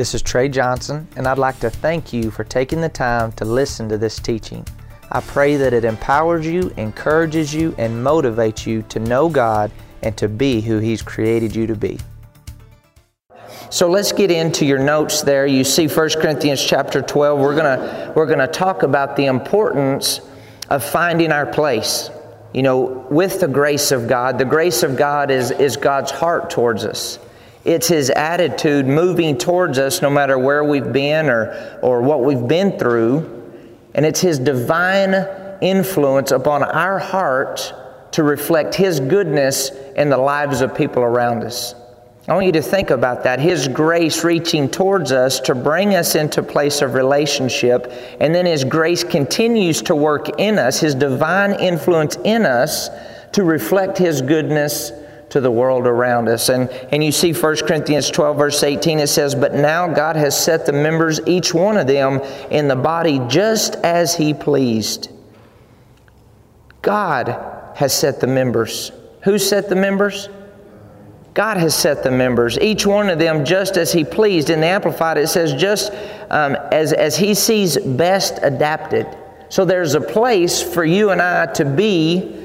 This is Trey Johnson, and I'd like to thank you for taking the time to listen to this teaching. I pray that it empowers you, encourages you, and motivates you to know God and to be who He's created you to be. So let's get into your notes there. You see 1 Corinthians chapter 12. We're going we're going to talk about the importance of finding our place. You know, with the grace of God. The grace of God is is God's heart towards us. It's his attitude moving towards us no matter where we've been or or what we've been through. And it's his divine influence upon our heart to reflect his goodness in the lives of people around us. I want you to think about that. His grace reaching towards us to bring us into place of relationship, and then His grace continues to work in us, His divine influence in us to reflect His goodness to the world around us. And, and you see 1 Corinthians 12, verse 18, it says, But now God has set the members, each one of them, in the body just as He pleased. God has set the members. Who set the members? God has set the members, each one of them just as He pleased. In the Amplified, it says, just um, as, as He sees best adapted. So there's a place for you and I to be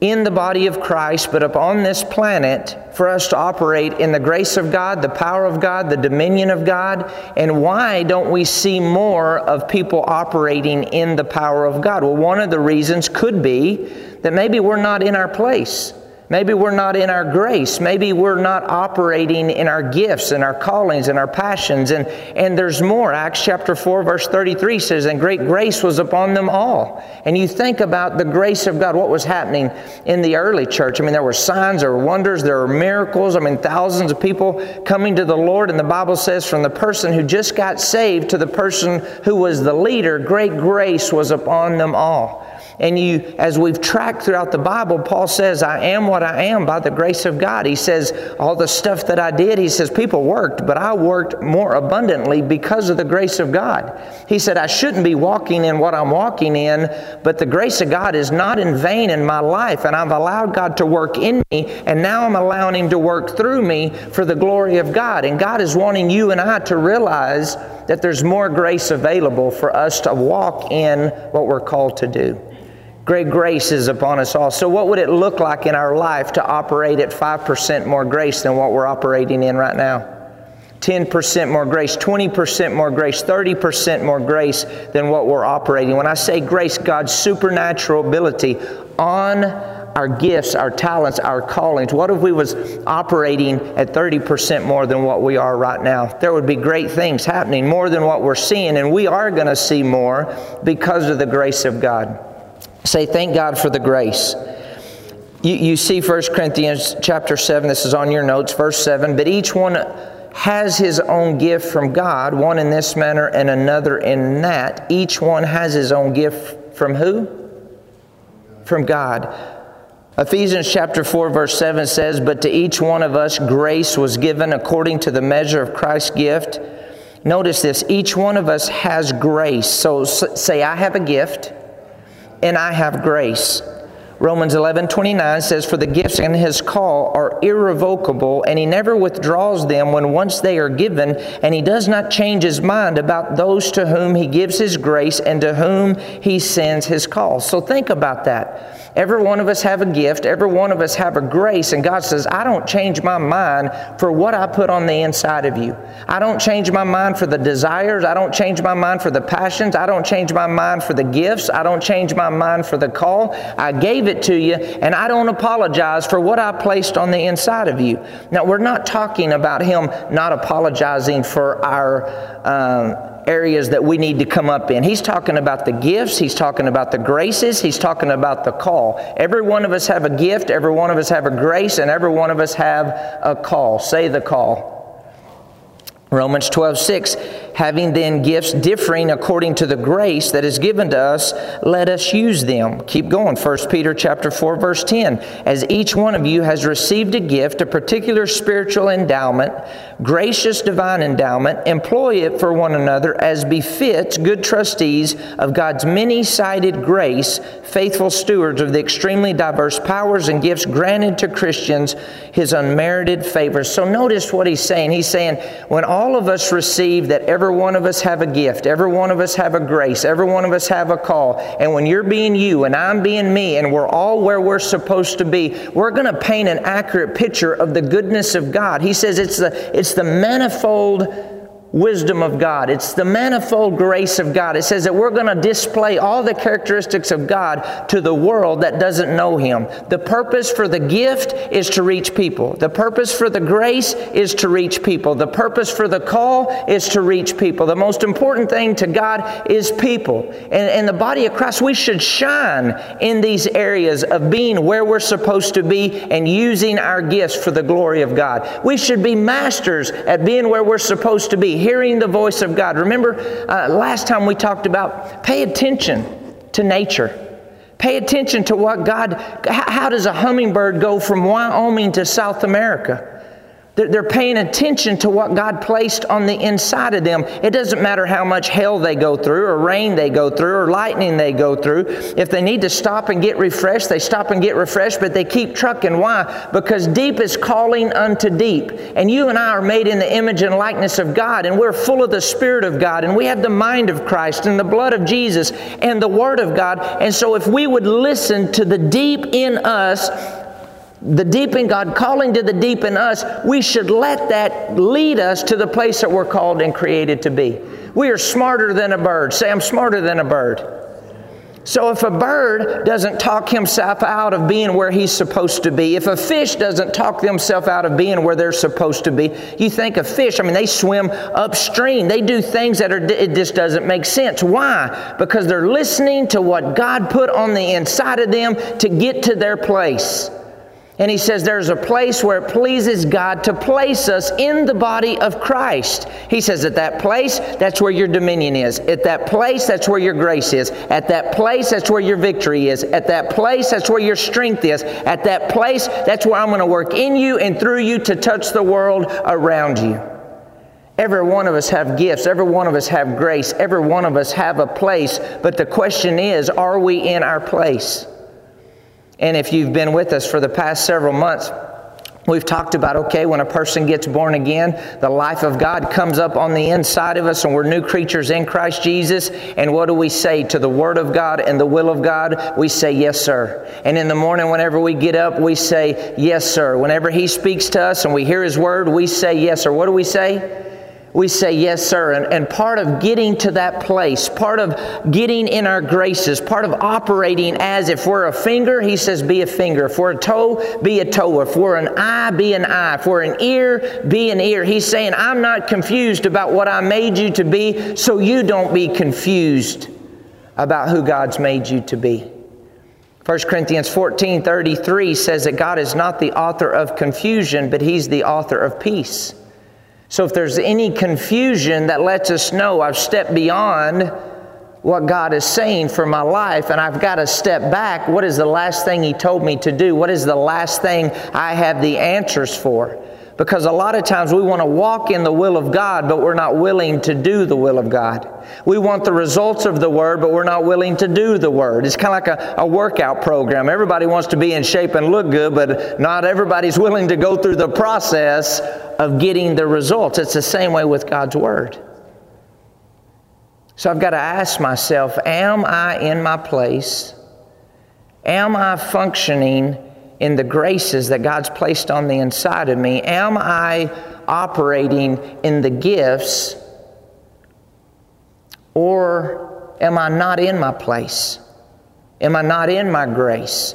in the body of Christ, but upon this planet for us to operate in the grace of God, the power of God, the dominion of God. And why don't we see more of people operating in the power of God? Well, one of the reasons could be that maybe we're not in our place. Maybe we're not in our grace. Maybe we're not operating in our gifts and our callings and our passions. And, and there's more. Acts chapter 4, verse 33 says, And great grace was upon them all. And you think about the grace of God, what was happening in the early church. I mean, there were signs, there were wonders, there were miracles. I mean, thousands of people coming to the Lord. And the Bible says, from the person who just got saved to the person who was the leader, great grace was upon them all. And you, as we've tracked throughout the Bible, Paul says, I am what I am by the grace of God. He says, all the stuff that I did, he says, people worked, but I worked more abundantly because of the grace of God. He said, I shouldn't be walking in what I'm walking in, but the grace of God is not in vain in my life. And I've allowed God to work in me, and now I'm allowing Him to work through me for the glory of God. And God is wanting you and I to realize that there's more grace available for us to walk in what we're called to do. Great grace is upon us all. So, what would it look like in our life to operate at 5% more grace than what we're operating in right now? 10% more grace, 20% more grace, 30% more grace than what we're operating. When I say grace, God's supernatural ability on our gifts, our talents, our callings. What if we was operating at 30% more than what we are right now? There would be great things happening, more than what we're seeing, and we are going to see more because of the grace of God. Say, thank God for the grace. You, you see 1 Corinthians chapter 7, this is on your notes, verse 7. But each one has his own gift from God, one in this manner and another in that. Each one has his own gift from who? From God. Ephesians chapter 4, verse 7 says, But to each one of us grace was given according to the measure of Christ's gift. Notice this each one of us has grace. So say, I have a gift and I have grace. Romans 11 29 says, For the gifts in his call are irrevocable, and he never withdraws them when once they are given, and he does not change his mind about those to whom he gives his grace and to whom he sends his call. So think about that. Every one of us have a gift, every one of us have a grace, and God says, I don't change my mind for what I put on the inside of you. I don't change my mind for the desires, I don't change my mind for the passions, I don't change my mind for the gifts, I don't change my mind for the call. I gave it to you, and I don't apologize for what I placed on the inside of you. Now, we're not talking about Him not apologizing for our. Um, areas that we need to come up in. He's talking about the gifts, he's talking about the graces, he's talking about the call. Every one of us have a gift, every one of us have a grace, and every one of us have a call. Say the call. Romans 12, 6, having then gifts differing according to the grace that is given to us, let us use them. Keep going. 1 Peter chapter 4, verse 10. As each one of you has received a gift, a particular spiritual endowment, gracious divine endowment, employ it for one another as befits good trustees of God's many sided grace, faithful stewards of the extremely diverse powers and gifts granted to Christians, his unmerited favors. So notice what he's saying. He's saying, when all of us receive that every one of us have a gift, every one of us have a grace, every one of us have a call. And when you're being you and I'm being me and we're all where we're supposed to be, we're going to paint an accurate picture of the goodness of God. He says it's the, it's the manifold wisdom of God. It's the manifold grace of God. It says that we're going to display all the characteristics of God to the world that doesn't know Him. The purpose for the gift is to reach people. The purpose for the grace is to reach people. The purpose for the call is to reach people. The most important thing to God is people. And in the body of Christ, we should shine in these areas of being where we're supposed to be and using our gifts for the glory of God. We should be masters at being where we're supposed to be hearing the voice of God. Remember, uh, last time we talked about pay attention to nature. Pay attention to what God, how does a hummingbird go from Wyoming to South America? They're paying attention to what God placed on the inside of them. It doesn't matter how much hell they go through, or rain they go through, or lightning they go through. If they need to stop and get refreshed, they stop and get refreshed, but they keep trucking. Why? Because deep is calling unto deep. And you and I are made in the image and likeness of God, and we're full of the Spirit of God, and we have the mind of Christ, and the blood of Jesus, and the Word of God. And so if we would listen to the deep in us, the deep in God, calling to the deep in us, we should let that lead us to the place that we're called and created to be. We are smarter than a bird. Say, I'm smarter than a bird. So if a bird doesn't talk himself out of being where he's supposed to be, if a fish doesn't talk themselves out of being where they're supposed to be, you think a fish, I mean, they swim upstream. They do things that are, it just doesn't make sense. Why? Because they're listening to what God put on the inside of them to get to their place. And he says there's a place where it pleases God to place us in the body of Christ. He says at that place, that's where your dominion is. At that place, that's where your grace is. At that place, that's where your victory is. At that place, that's where your strength is. At that place, that's where I'm going to work in you and through you to touch the world around you. Every one of us have gifts. Every one of us have grace. Every one of us have a place. But the question is, are we in our place? And if you've been with us for the past several months, We've talked about, okay, when a person gets born again, the life of God comes up on the inside of us and we're new creatures in Christ Jesus. And what do we say to the Word of God and the will of God? We say, yes, sir. And in the morning, whenever we get up, we say, yes, sir. Whenever He speaks to us and we hear His Word, we say, yes, sir. What do we say? We say, Yes, sir. And, and part of getting to that place, part of getting in our graces, part of operating as if we're a finger, he says, Be a finger. If we're a toe, be a toe. If we're an eye, be an eye. If we're an ear, be an ear. He's saying, I'm not confused about what I made you to be, so you don't be confused about who God's made you to be. 1 Corinthians 14 33 says that God is not the author of confusion, but He's the author of peace. So if there's any confusion that lets us know I've stepped beyond what God is saying for my life and I've got to step back, what is the last thing He told me to do? What is the last thing I have the answers for? Because a lot of times we want to walk in the will of God, but we're not willing to do the will of God. We want the results of the Word, but we're not willing to do the Word. It's kind of like a, a workout program. Everybody wants to be in shape and look good, but not everybody's willing to go through the process of getting the results. It's the same way with God's Word. So I've got to ask myself Am I in my place? Am I functioning in the graces that God's placed on the inside of me? Am I operating in the gifts? Or am I not in my place? Am I not in my grace?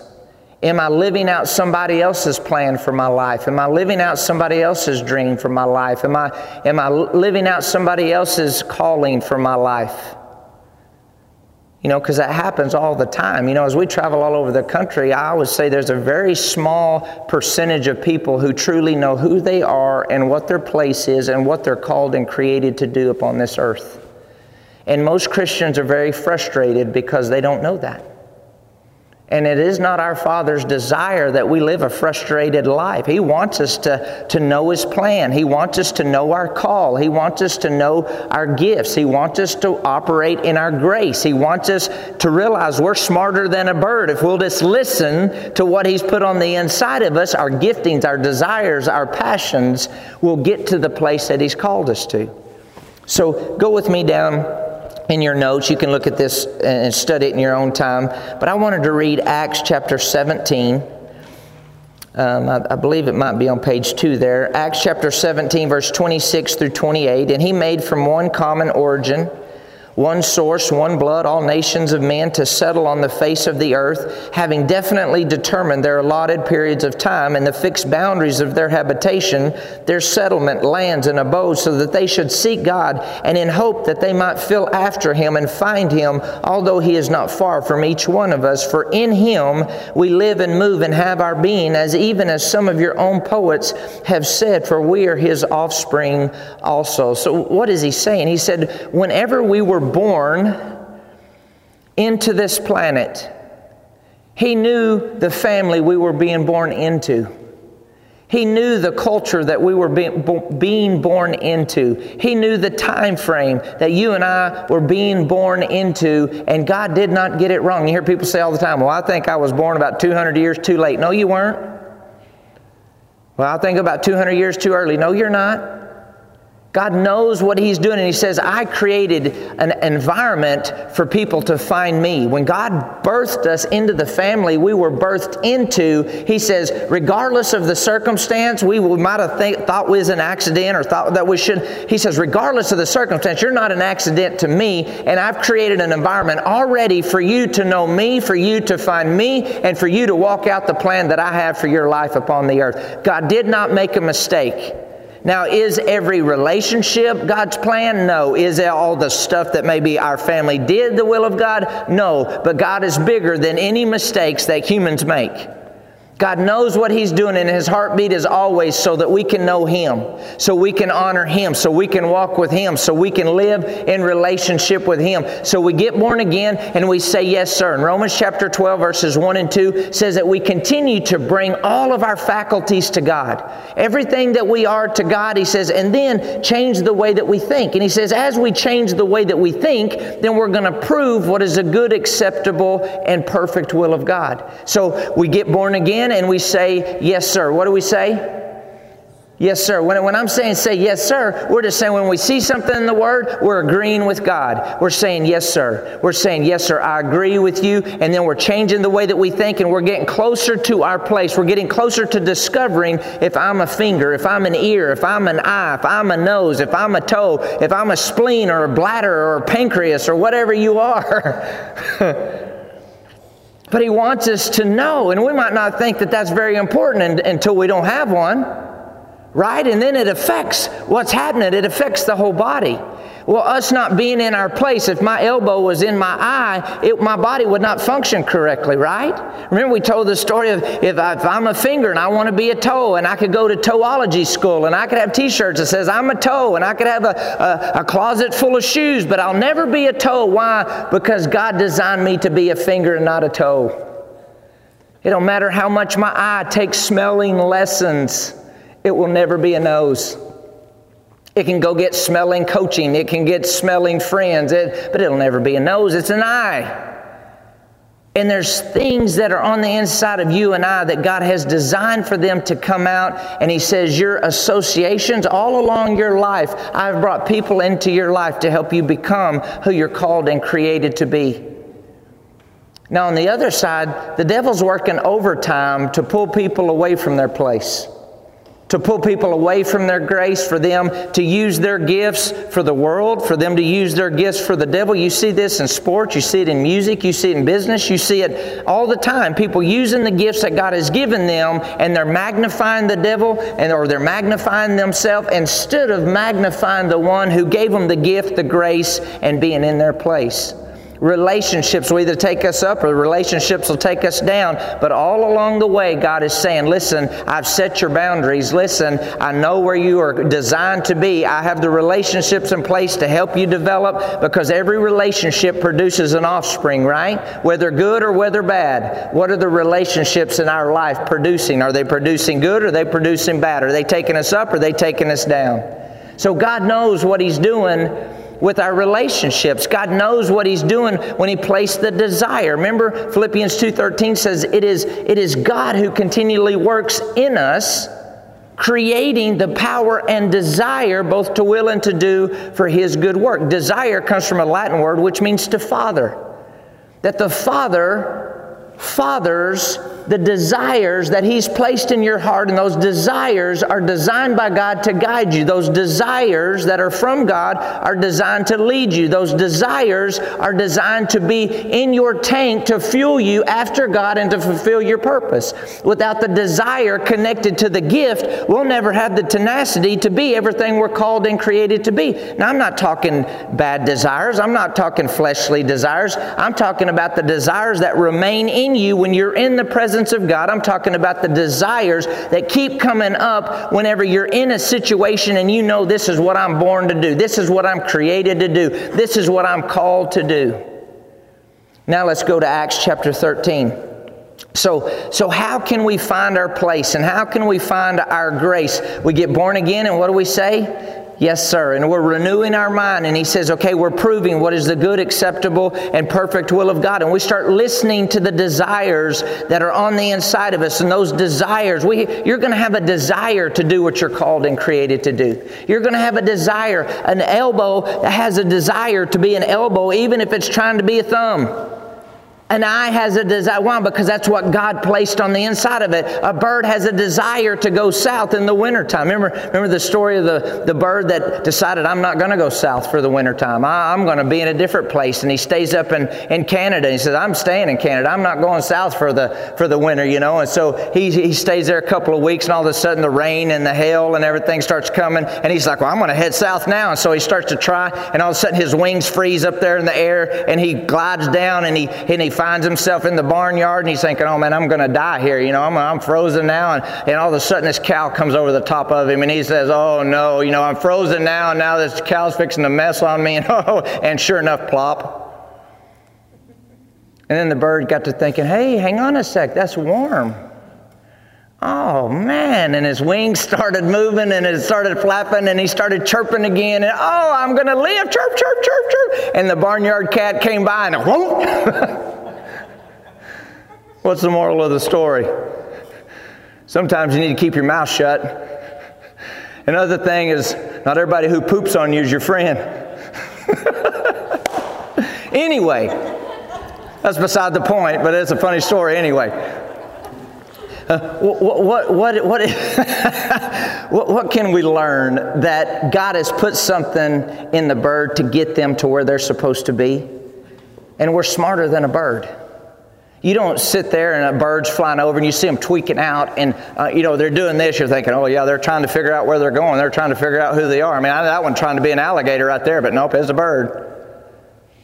Am I living out somebody else's plan for my life? Am I living out somebody else's dream for my life? Am I, am I living out somebody else's calling for my life? You know, because that happens all the time. You know, as we travel all over the country, I always say there's a very small percentage of people who truly know who they are and what their place is and what they're called and created to do upon this earth. And most Christians are very frustrated because they don't know that. And it is not our Father's desire that we live a frustrated life. He wants us to, to know His plan. He wants us to know our call. He wants us to know our gifts. He wants us to operate in our grace. He wants us to realize we're smarter than a bird. If we'll just listen to what He's put on the inside of us, our giftings, our desires, our passions, will get to the place that He's called us to. So go with me down in your notes. You can look at this and study it in your own time. But I wanted to read Acts chapter 17. Um, I, I, believe it might be on page two there. Acts chapter 17, verse 26 through 28. And he made from one common origin one source, one blood, all nations of men to settle on the face of the earth, having definitely determined their allotted periods of time and the fixed boundaries of their habitation, their settlement, lands, and abodes, so that they should seek God, and in hope that they might fill after him and find him, although he is not far from each one of us. For in him we live and move and have our being, as even as some of your own poets have said, for we are his offspring also. So, what is he saying? He said, Whenever we were born into this planet, he knew the family we were being born into. He knew the culture that we were being born into. He knew the time frame that you and I were being born into, and God did not get it wrong. You hear people say all the time, Well, I think I was born about 200 years too late. No, you weren't. Well, I think about 200 years too early. No, you're not. God knows what He's doing, and He says, I created an environment for people to find me. When God birthed us into the family we were birthed into, He says, regardless of the circumstance, we might have thought we was an accident or thought that we should. He says, regardless of the circumstance, you're not an accident to me, and I've created an environment already for you to know me, for you to find me, and for you to walk out the plan that I have for your life upon the earth. God did not make a mistake. Now, is every relationship God's plan? No. Is all the stuff that maybe our family did the will of God? No. But God is bigger than any mistakes that humans make. God knows what He's doing, and His heartbeat is always so that we can know Him, so we can honor Him, so we can walk with Him, so we can live in relationship with Him. So we get born again and we say, Yes, sir. And Romans chapter 12, verses 1 and 2 says that we continue to bring all of our faculties to God. Everything that we are to God, He says, and then change the way that we think. And He says, as we change the way that we think, then we're going to prove what is a good, acceptable, and perfect will of God. So we get born again in and we say, Yes, sir. What do we say? Yes, sir. When, when I'm saying say yes, sir, we're just saying when we see something in the Word, we're agreeing with God. We're saying yes, sir. We're saying yes, sir, I agree with you. And then we're changing the way that we think and we're getting closer to our place. We're getting closer to discovering if I'm a finger, if I'm an ear, if I'm an eye, if I'm a nose, if I'm a toe, if I'm a spleen or a bladder or a pancreas or whatever you are. But he wants us to know, and we might not think that that's very important until we don't have one, right? And then it affects what's happening, it affects the whole body. Well, us not being in our place, if my elbow was in my eye, it, my body would not function correctly, right? Remember, we told the story of if, I, am a finger and I want to be a toe, and I could go to toeology school, and I could have t shirts that says I'm a toe, and I could have a, a, a closet full of shoes, but I'll never be a toe. Why? Because God designed me to be a finger and not a toe. It don't matter how much my eye takes smelling lessons, it will never be a nose. It can go get smelling coaching. It can get smelling friends. It, but it'll never be a nose. It's an eye. And there's things that are on the inside of you and I that God has designed for them to come out. And He says, Your associations all along your life, I've brought people into your life to help you become who you're called and created to be. Now, on the other side, the devil's working overtime to pull people away from their place to pull people away from their grace, for them to use their gifts for the world, for them to use their gifts for the devil. You see this in sports, you see it in music, you see it in business, you see it all the time. People using the gifts that God has given them and they're magnifying the devil and or they're magnifying themselves instead of magnifying the one who gave them the gift, the grace, and being in their place. Relationships will either take us up or relationships will take us down. But all along the way, God is saying, Listen, I've set your boundaries. Listen, I know where you are designed to be. I have the relationships in place to help you develop because every relationship produces an offspring, right? Whether good or whether bad. What are the relationships in our life producing? Are they producing good or are they producing bad? Are they taking us up or are they taking us down? So God knows what He's doing with our relationships. God knows what he's doing when he placed the desire. Remember Philippians 2:13 says it is it is God who continually works in us creating the power and desire both to will and to do for his good work. Desire comes from a Latin word which means to father. That the father fathers the desires that He's placed in your heart, and those desires are designed by God to guide you. Those desires that are from God are designed to lead you. Those desires are designed to be in your tank to fuel you after God and to fulfill your purpose. Without the desire connected to the gift, we'll never have the tenacity to be everything we're called and created to be. Now, I'm not talking bad desires, I'm not talking fleshly desires. I'm talking about the desires that remain in you when you're in the presence presence of God. I'm talking about the desires that keep coming up whenever you're in a situation and you know this is what I'm born to do. This is what I'm created to do. This is what I'm called to do. Now let's go to Acts chapter 13. So, so how can we find our place and how can we find our grace? We get born again and what do we say? Yes, sir. And we're renewing our mind. And he says, okay, we're proving what is the good, acceptable, and perfect will of God. And we start listening to the desires that are on the inside of us. And those desires, we, you're going to have a desire to do what you're called and created to do. You're going to have a desire. An elbow that has a desire to be an elbow, even if it's trying to be a thumb. An eye has a desire. Why? Because that's what God placed on the inside of it. A bird has a desire to go south in the wintertime. Remember, remember the story of the, the bird that decided, I'm not going to go south for the wintertime. I, I'm going to be in a different place. And he stays up in, in Canada. He says, I'm staying in Canada. I'm not going south for the, for the winter, you know. And so he, he stays there a couple of weeks, and all of a sudden the rain and the hail and everything starts coming. And he's like, Well, I'm going to head south now. And so he starts to try, and all of a sudden his wings freeze up there in the air, and he glides down, and he, and he finds himself in the barnyard and he's thinking, oh man, I'm going to die here. You know, I'm, I'm frozen now. And, and all of a sudden this cow comes over the top of him and he says, oh no, you know, I'm frozen now and now this cow's fixing to mess on me. And, oh, and sure enough, plop. And then the bird got to thinking, hey, hang on a sec, that's warm. Oh man, and his wings started moving and it started flapping and he started chirping again. And oh, I'm going to live, chirp, chirp, chirp, chirp. And the barnyard cat came by and whoop. What's the moral of the story? Sometimes you need to keep your mouth shut. Another thing is, not everybody who poops on you is your friend. anyway, that's beside the point, but it's a funny story anyway. Uh, what, what, what, what, what, what can we learn that God has put something in the bird to get them to where they're supposed to be? And we're smarter than a bird. You don't sit there and a bird's flying over and you see them tweaking out and, uh, you know, they're doing this. You're thinking, oh, yeah, they're trying to figure out where they're going. They're trying to figure out who they are. I mean, I, that one trying to be an alligator right there, but nope, it's a bird.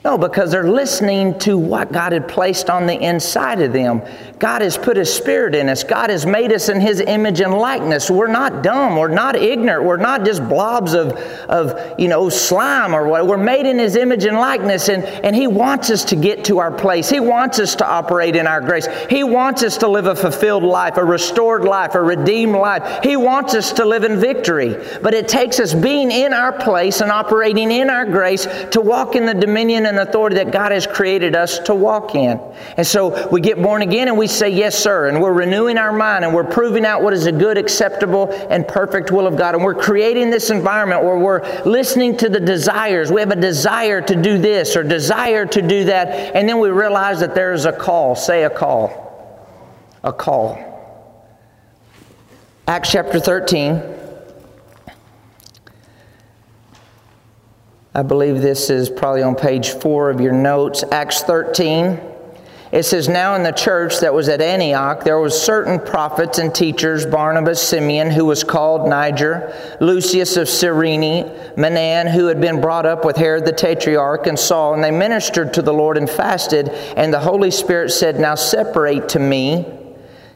No, because they're listening to what God had placed on the inside of them. God has put His Spirit in us. God has made us in His image and likeness. We're not dumb. We're not ignorant. We're not just blobs of, of you know, slime or what. We're made in His image and likeness, and, and He wants us to get to our place. He wants us to operate in our grace. He wants us to live a fulfilled life, a restored life, a redeemed life. He wants us to live in victory. But it takes us being in our place and operating in our grace to walk in the dominion and authority that God has created us to walk in. And so we get born again and we say, Yes, sir. And we're renewing our mind and we're proving out what is a good, acceptable, and perfect will of God. And we're creating this environment where we're listening to the desires. We have a desire to do this or desire to do that. And then we realize that there's a call. Say a call. A call. Acts chapter 13. I believe this is probably on page four of your notes. Acts 13 It says, Now in the church that was at Antioch, there was certain prophets and teachers, Barnabas, Simeon, who was called Niger, Lucius of Cyrene, Manaen, who had been brought up with Herod the Tetrarch, and Saul, and they ministered to the Lord and fasted, and the Holy Spirit said, Now separate to me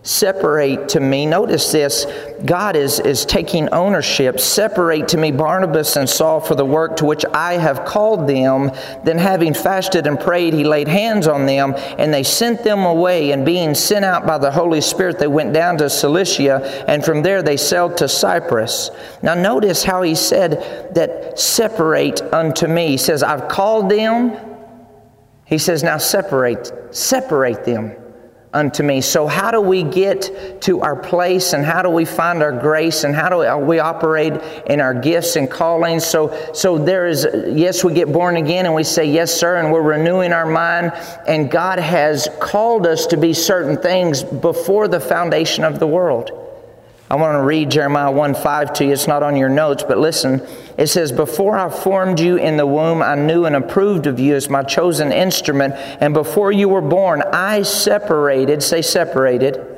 separate to me. Notice this God is, is taking ownership. Separate to me Barnabas and Saul for the work to which I have called them. Then, having fasted and prayed, he laid hands on them, and they sent them away. And being sent out by the Holy Spirit, they went down to Cilicia, and from there they sailed to Cyprus. Now, notice how he said that separate unto me. He says, I've called them. He says, now separate, separate them unto me. So, how do we get to our place and how do we find our grace and how do we operate in our gifts and callings? So, so there is, yes, we get born again and we say, Yes, sir, and we're renewing our mind. And God has called us to be certain things before the foundation of the world. I want to read Jeremiah 1 5 to you. It's not on your notes, but listen. It says, Before I formed you in the womb, I knew and approved of you as my chosen instrument. And before you were born, I separated, say separated,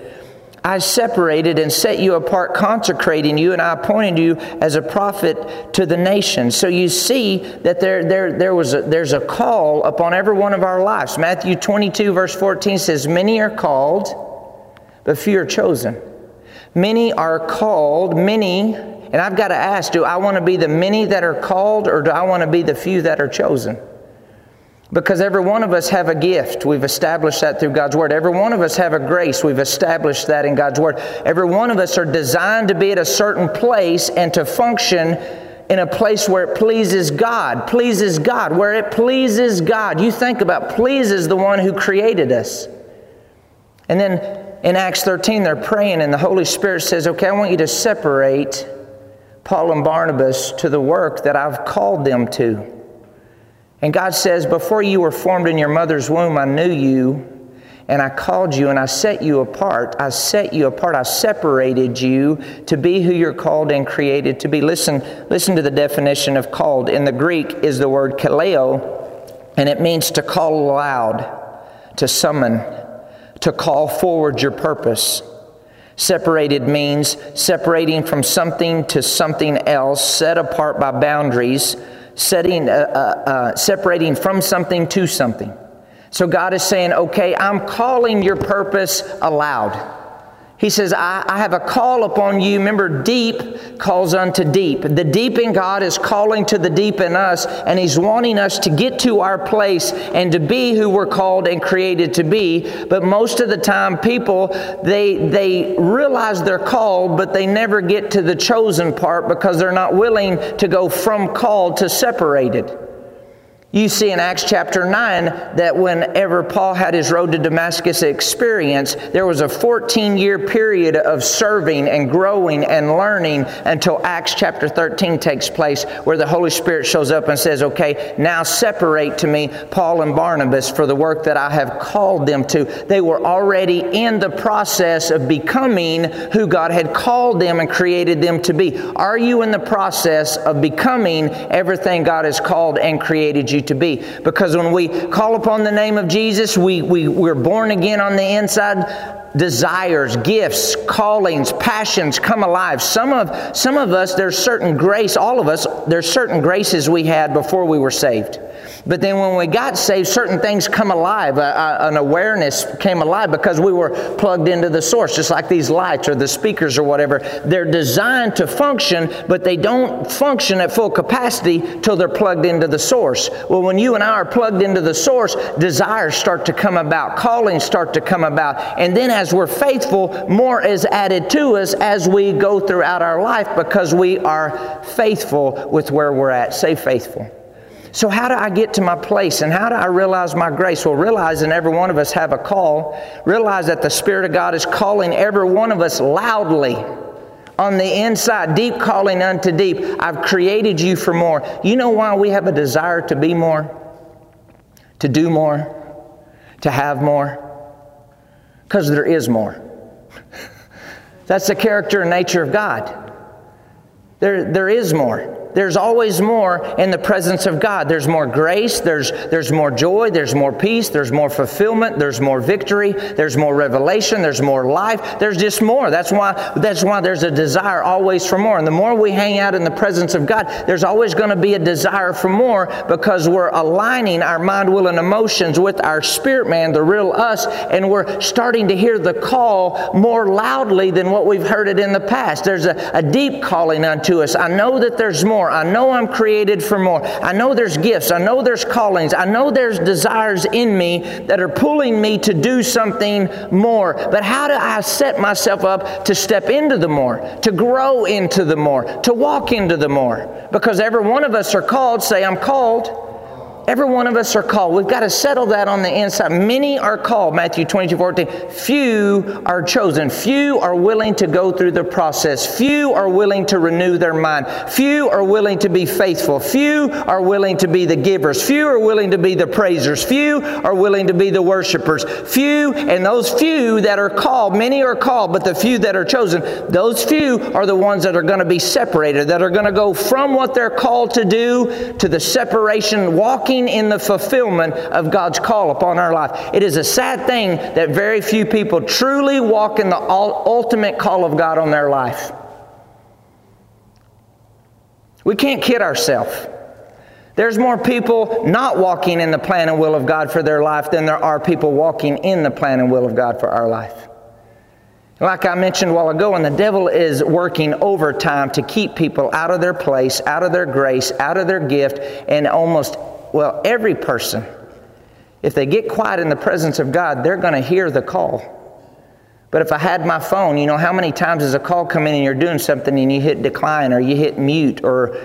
I separated and set you apart, consecrating you, and I appointed you as a prophet to the nation. So you see that there, there, there was a, there's a call upon every one of our lives. Matthew 22, verse 14 says, Many are called, but few are chosen. Many are called, many, and I've got to ask do I want to be the many that are called or do I want to be the few that are chosen? Because every one of us have a gift. We've established that through God's Word. Every one of us have a grace. We've established that in God's Word. Every one of us are designed to be at a certain place and to function in a place where it pleases God. Pleases God. Where it pleases God. You think about pleases the one who created us. And then in Acts 13, they're praying, and the Holy Spirit says, Okay, I want you to separate Paul and Barnabas to the work that I've called them to. And God says, Before you were formed in your mother's womb, I knew you, and I called you, and I set you apart. I set you apart. I separated you to be who you're called and created to be. Listen, listen to the definition of called. In the Greek is the word kaleo, and it means to call aloud, to summon to call forward your purpose. Separated means separating from something to something else, set apart by boundaries, setting, uh, uh, uh, separating from something to something. So God is saying, okay, I'm calling your purpose aloud. He says, I, I, have a call upon you. Remember, deep calls unto deep. The deep in God is calling to the deep in us, and He's wanting us to get to our place and to be who we're called and created to be. But most of the time, people, they, they realize they're called, but they never get to the chosen part because they're not willing to go from called to separated. You see in Acts chapter 9 that whenever Paul had his road to Damascus experience, there was a 14 year period of serving and growing and learning until Acts chapter 13 takes place, where the Holy Spirit shows up and says, Okay, now separate to me Paul and Barnabas for the work that I have called them to. They were already in the process of becoming who God had called them and created them to be. Are you in the process of becoming everything God has called and created you? You to be. Because when we call upon the name of Jesus, we, we, we're born again on the inside desires, gifts, callings, passions come alive. Some of, some of us, there's certain grace, all of us, there's certain graces we had before we were saved. But then when we got saved, certain things come alive. Uh, uh, an awareness came alive because we were plugged into the source, just like these lights or the speakers or whatever. They're designed to function, but they don't function at full capacity till they're plugged into the source. Well, when you and I are plugged into the source, desires start to come about, callings start to come about. And then as we're faithful, more is added to us as we go throughout our life because we are faithful with where we're at. Say faithful. So, how do I get to my place and how do I realize my grace? Well, realizing every one of us have a call, realize that the Spirit of God is calling every one of us loudly on the inside, deep calling unto deep. I've created you for more. You know why we have a desire to be more, to do more, to have more? Because there is more. That's the character and nature of God. There, there is more. There's always more in the presence of God. There's more grace, there's, there's more joy, there's more peace, there's more fulfillment, there's more victory, there's more revelation, there's more life. There's just more. That's why, that's why there's a desire always for more. And the more we hang out in the presence of God, there's always going to be a desire for more because we're aligning our mind, will, and emotions with our spirit man, the real us, and we're starting to hear the call more loudly than what we've heard it in the past. There's a, a deep calling unto us. I know that there's more. I know I'm created for more. I know there's gifts. I know there's callings. I know there's desires in me that are pulling me to do something more. But how do I set myself up to step into the more, to grow into the more, to walk into the more? Because every one of us are called. Say, I'm called. Every one of us are called. We've got to settle that on the inside. Many are called, Matthew 22, 14. Few are chosen. Few are willing to go through the process. Few are willing to renew their mind. Few are willing to be faithful. Few are willing to be the givers. Few are willing to be the praisers. Few are willing to be the worshipers. Few, and those few that are called, many are called, but the few that are chosen, those few are the ones that are going to be separated, that are going to go from what they're called to do to the separation, walking walking in the fulfillment of God's call upon our life. It is a sad thing that very few people truly walk in the ultimate call of God on their life. We can't kid ourselves. There's more people not walking in the plan and will of God for their life than there are people walking in the plan and will of God for our life. Like I mentioned a while ago, and the devil is working overtime to keep people out of their place, out of their grace, out of their gift, and almost well, every person, if they get quiet in the presence of God, they're going to hear the call. But if I had my phone, you know, how many times does a call come in and you're doing something and you hit decline or you hit mute or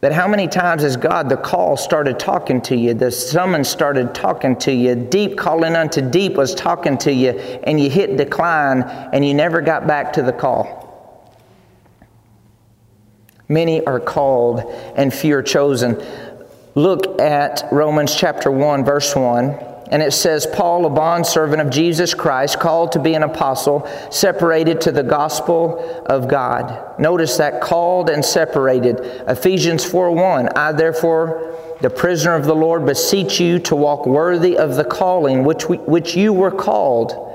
but how many times has God, the call started talking to you, the summons started talking to you, deep calling unto deep was talking to you, and you hit decline and you never got back to the call? Many are called and few are chosen look at Romans chapter 1, verse 1. And it says, Paul, a bondservant of Jesus Christ, called to be an apostle, separated to the gospel of God. Notice that called and separated. Ephesians 4 1. I therefore, the prisoner of the Lord, beseech you to walk worthy of the calling which, we, which you were called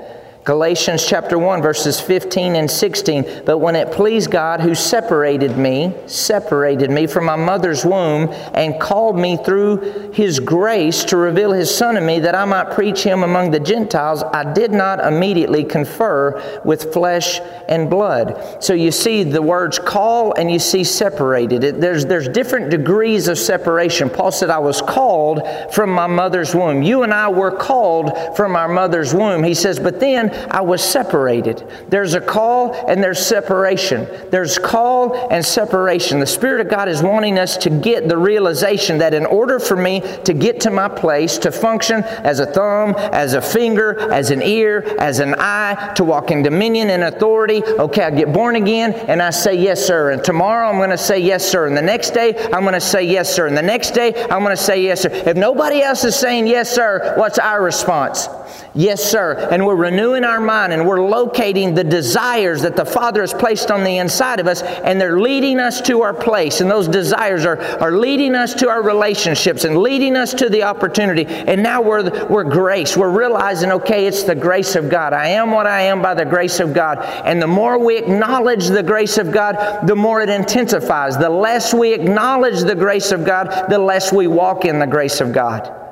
Galatians chapter 1 verses 15 and 16. But when it pleased God who separated me, separated me from my mother's womb and called me through his grace to reveal his son to me that I might preach him among the Gentiles, I did not immediately confer with flesh and blood. So you see the words call and you see separated. It, there's, there's different degrees of separation. Paul said, I was called from my mother's womb. You and I were called from our mother's womb. He says, but then I was separated. There's a call and there's separation. There's call and separation. The Spirit of God is wanting us to get the realization that in order for me to get to my place, to function as a thumb, as a finger, as an ear, as an eye, to walk in dominion and authority, okay, I get born again and I say yes, sir. And tomorrow I'm going to say yes, sir. And the next day I'm going to say yes, sir. And the next day I'm going to say yes, sir. If nobody else is saying yes, sir, what's our response? Yes, sir. And we're renewing our mind and we're locating the desires that the Father has placed on the inside of us, and they're leading us to our place. And those desires are, are leading us to our relationships and leading us to the opportunity. And now we're, we're grace. We're realizing, okay, it's the grace of God. I am what I am by the grace of God. And the more we acknowledge the grace of God, the more it intensifies. The less we acknowledge the grace of God, the less we walk in the grace of God.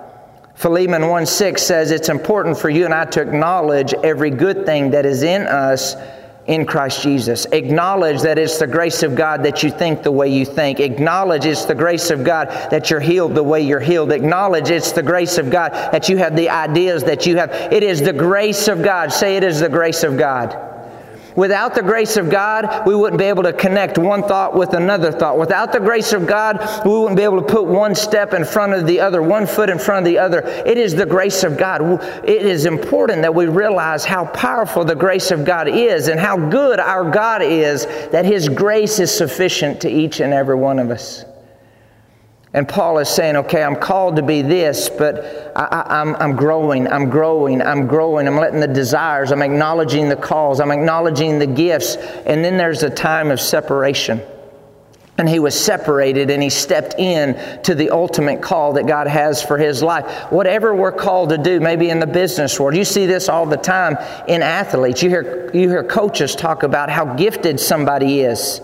Philemon 1 6 says it's important for you and I to acknowledge every good thing that is in us in Christ Jesus. Acknowledge that it's the grace of God that you think the way you think. Acknowledge it's the grace of God that you're healed the way you're healed. Acknowledge it's the grace of God that you have the ideas that you have. It is the grace of God. Say it is the grace of God. Without the grace of God, we wouldn't be able to connect one thought with another thought. Without the grace of God, we wouldn't be able to put one step in front of the other, one foot in front of the other. It is the grace of God. It is important that we realize how powerful the grace of God is and how good our God is, that His grace is sufficient to each and every one of us. And Paul is saying, okay, I'm called to be this, but I, am I'm, I'm growing, I'm growing, I'm growing. I'm letting the desires, I'm acknowledging the calls, I'm acknowledging the gifts. And then there's a time of separation. and he was separated and he stepped in to the ultimate call that God has for his life. Whatever we're called to do, maybe in the business world, you see this all the time in athletes. You hear, you hear coaches talk about how gifted somebody is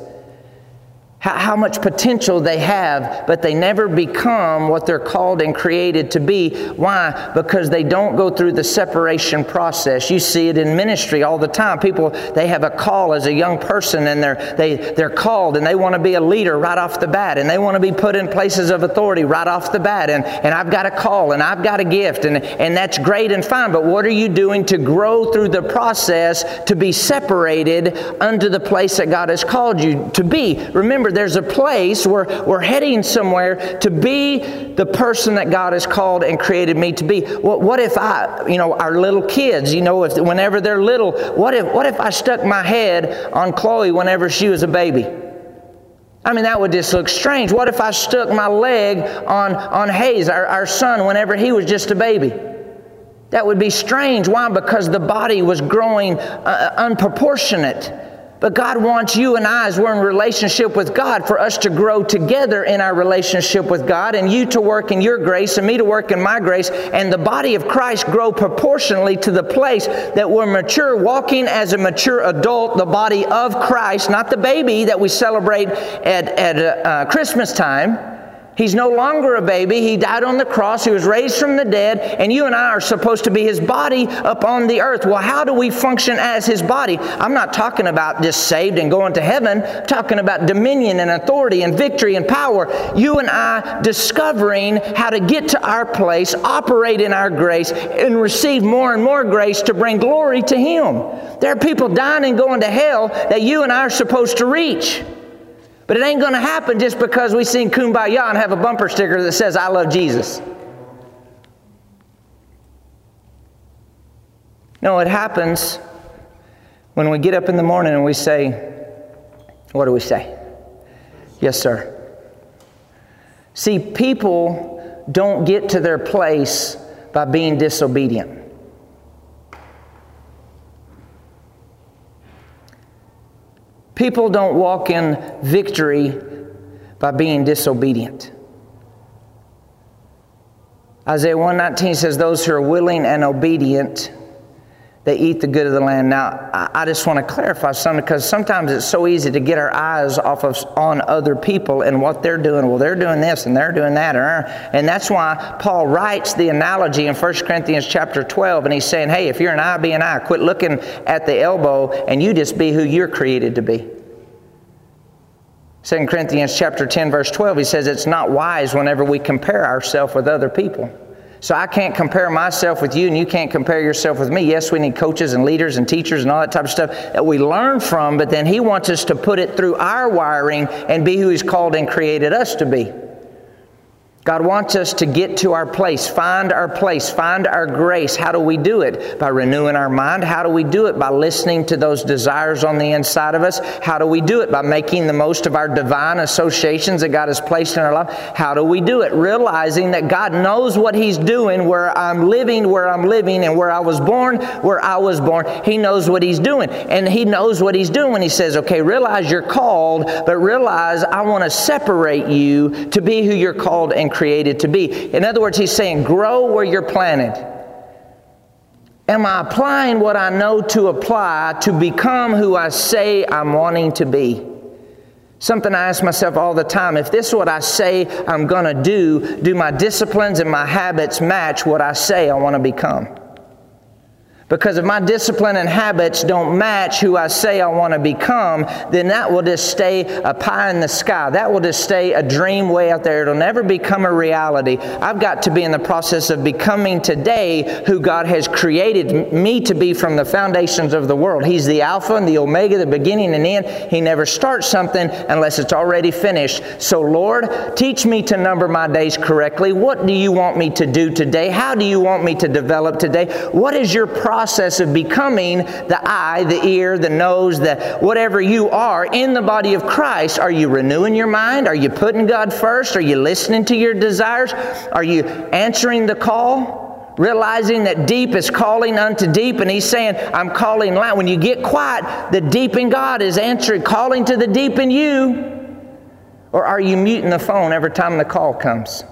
how, how much potential they have, but they never become what they're called and created to be. Why? Because they don't go through the separation process. You see it in ministry all the time. People, they have a call as a young person and they're, they, they're called and they want to be a leader right off the bat and they want to be put in places of authority right off the bat. And, and I've got a call and I've got a gift and, and that's great and fine, but what are you doing to grow through the process to be separated unto the place that God has called you to be? Remember, remember, there's a place where we're heading somewhere to be the person that God has called and created me to be. What, what if I, you know, our little kids, you know, if whenever they're little, what if, what if I stuck my head on Chloe whenever she was a baby? I mean, that would just look strange. What if I stuck my leg on, on Hayes, our, our son, whenever he was just a baby? That would be strange. Why? Because the body was growing uh, unproportionate. But God wants you and I, as we're in relationship with God, for us to grow together in our relationship with God, and you to work in your grace, and me to work in my grace, and the body of Christ grow proportionally to the place that we're mature, walking as a mature adult, the body of Christ, not the baby that we celebrate at, at uh, Christmas time He's no longer a baby. He died on the cross. He was raised from the dead. And you and I are supposed to be his body upon the earth. Well, how do we function as his body? I'm not talking about just saved and going to heaven. I'm talking about dominion and authority and victory and power. You and I discovering how to get to our place, operate in our grace, and receive more and more grace to bring glory to him. There are people dying and going to hell that you and I are supposed to reach. But it ain't going to happen just because we sing Kumbaya and have a bumper sticker that says, I love Jesus. No, it happens when we get up in the morning and we say, What do we say? Yes, sir. See, people don't get to their place by being disobedient. People don't walk in victory by being disobedient. Isaiah 119 says, Those who are willing and obedient they eat the good of the land. Now, I just want to clarify something because sometimes it's so easy to get our eyes off of on other people and what they're doing. Well, they're doing this and they're doing that, uh, and that's why Paul writes the analogy in 1 Corinthians chapter 12, and he's saying, "Hey, if you're an eye, be an eye. Quit looking at the elbow, and you just be who you're created to be." 2 Corinthians chapter 10 verse 12 he says it's not wise whenever we compare ourselves with other people. So I can't compare myself with you and you can't compare yourself with me. Yes, we need coaches and leaders and teachers and all that type of stuff that we learn from, but then he wants us to put it through our wiring and be who he's called and created us to be. God wants us to get to our place, find our place, find our grace. How do we do it? By renewing our mind. How do we do it? By listening to those desires on the inside of us. How do we do it? By making the most of our divine associations that God has placed in our life. How do we do it? Realizing that God knows what He's doing where I'm living, where I'm living, and where I was born, where I was born. He knows what He's doing. And He knows what He's doing when He says, okay, realize you're called, but realize I want to separate you to be who you're called and created to be. In other words, he's saying, grow where you're planted. Am I applying what I know to apply to become who I say I'm wanting to be? Something I ask myself all the time if this is what I say I'm going to do, do my disciplines and my habits match what I say I want to become? Because if my discipline and habits don't match who I say I want to become, then that will just stay a pie in the sky. That will just stay a dream way out there. It'll never become a reality. I've got to be in the process of becoming today who God has created me to be from the foundations of the world. He's the Alpha and the Omega, the beginning and end. He never starts something unless it's already finished. So, Lord, teach me to number my days correctly. What do you want me to do today? How do you want me to develop today? What is your process? Process of becoming the eye, the ear, the nose, the whatever you are in the body of Christ. Are you renewing your mind? Are you putting God first? Are you listening to your desires? Are you answering the call? Realizing that deep is calling unto deep, and he's saying, I'm calling loud. When you get quiet, the deep in God is answering, calling to the deep in you. Or are you muting the phone every time the call comes?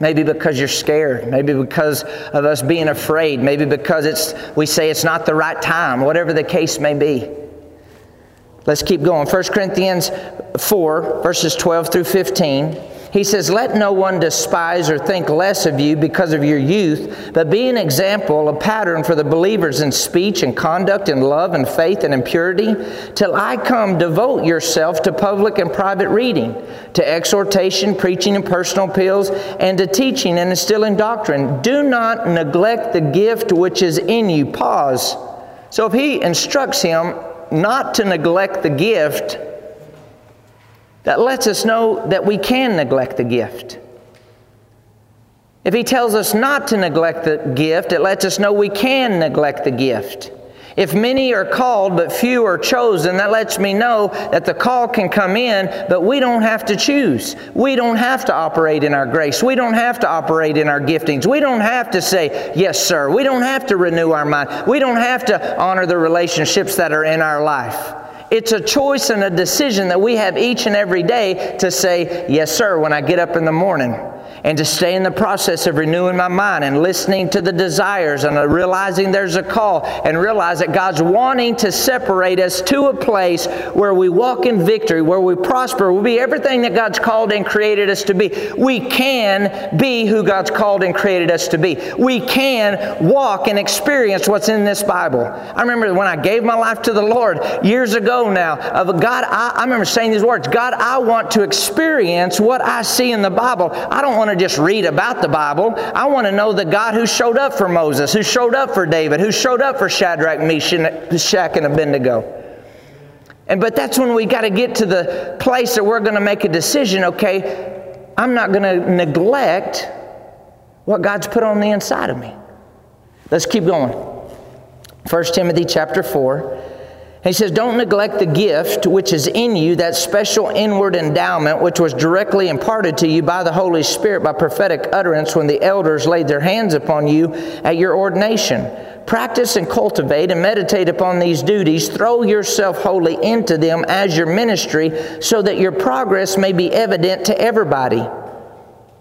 Maybe because you're scared, maybe because of us being afraid, maybe because it's we say it's not the right time, whatever the case may be. Let's keep going. 1 Corinthians 4, verses 12 through 15. He says, Let no one despise or think less of you because of your youth, but be an example, a pattern for the believers in speech and conduct and love and faith and in purity. Till I come, devote yourself to public and private reading, to exhortation, preaching, and personal appeals, and to teaching and instilling doctrine. Do not neglect the gift which is in you. Pause. So if he instructs him not to neglect the gift, that lets us know that we can neglect the gift. If he tells us not to neglect the gift, it lets us know we can neglect the gift. If many are called but few are chosen, that lets me know that the call can come in, but we don't have to choose. We don't have to operate in our grace. We don't have to operate in our giftings. We don't have to say, Yes, sir. We don't have to renew our mind. We don't have to honor the relationships that are in our life. It's a choice and a decision that we have each and every day to say, Yes, sir, when I get up in the morning and to stay in the process of renewing my mind and listening to the desires and realizing there's a call and realize that God's wanting to separate us to a place where we walk in victory, where we prosper, we'll be everything that God's called and created us to be. We can be who God's called and created us to be. We can walk and experience what's in this Bible. I remember when I gave my life to the Lord years ago now, of God, I, I remember saying these words God, I want to experience what I see in the Bible. I don't want to just read about the Bible. I want to know the God who showed up for Moses, who showed up for David, who showed up for Shadrach, Meshach, and Abednego. And but that's when we got to get to the place that we're going to make a decision. Okay, I'm not going to neglect what God's put on the inside of me. Let's keep going. 1 Timothy chapter 4 he says, Don't neglect the gift which is in you, that special inward endowment which was directly imparted to you by the Holy Spirit by prophetic utterance when the elders laid their hands upon you at your ordination. Practice and cultivate and meditate upon these duties. Throw yourself wholly into them as your ministry so that your progress may be evident to everybody.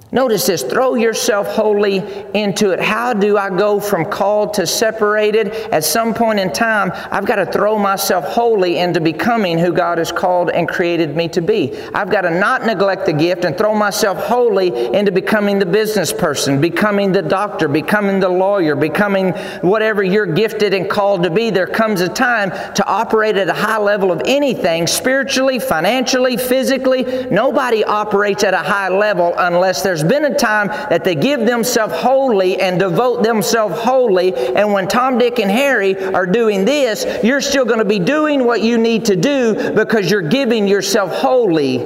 Notice this throw yourself wholly into it. How do I go from called to separated? At some point in time, I've got to throw myself wholly into becoming who God has called and created me to be. I've got to not neglect the gift and throw myself wholly into becoming the business person, becoming the doctor, becoming the lawyer, becoming whatever you're gifted and called to be. There comes a time to operate at a high level of anything, spiritually, financially, physically. Nobody operates at a high level unless there's there's been a time that they give themselves wholly and devote themselves wholly. And when Tom, Dick, and Harry are doing this, you're still going to be doing what you need to do because you're giving yourself wholly.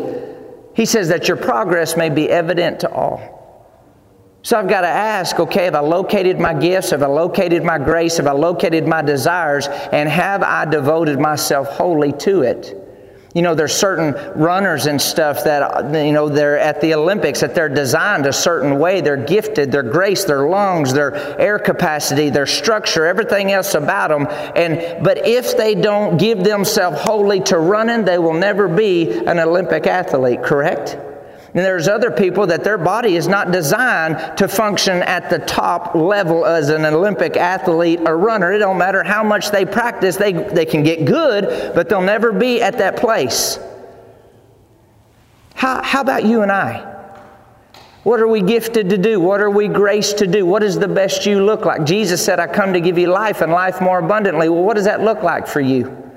He says that your progress may be evident to all. So I've got to ask, okay, have I located my gifts? Have I located my grace? Have I located my desires? And have I devoted myself wholly to it? You know, there's certain runners and stuff that, you know, they're at the Olympics, that they're designed a certain way. They're gifted, their grace, their lungs, their air capacity, their structure, everything else about them. And, but if they don't give themselves wholly to running, they will never be an Olympic athlete, correct? And there's other people that their body is not designed to function at the top level as an Olympic athlete or runner. It don't matter how much they practice, they, they can get good, but they'll never be at that place. How, how about you and I? What are we gifted to do? What are we graced to do? What does the best you look like? Jesus said, I come to give you life and life more abundantly. Well, what does that look like for you?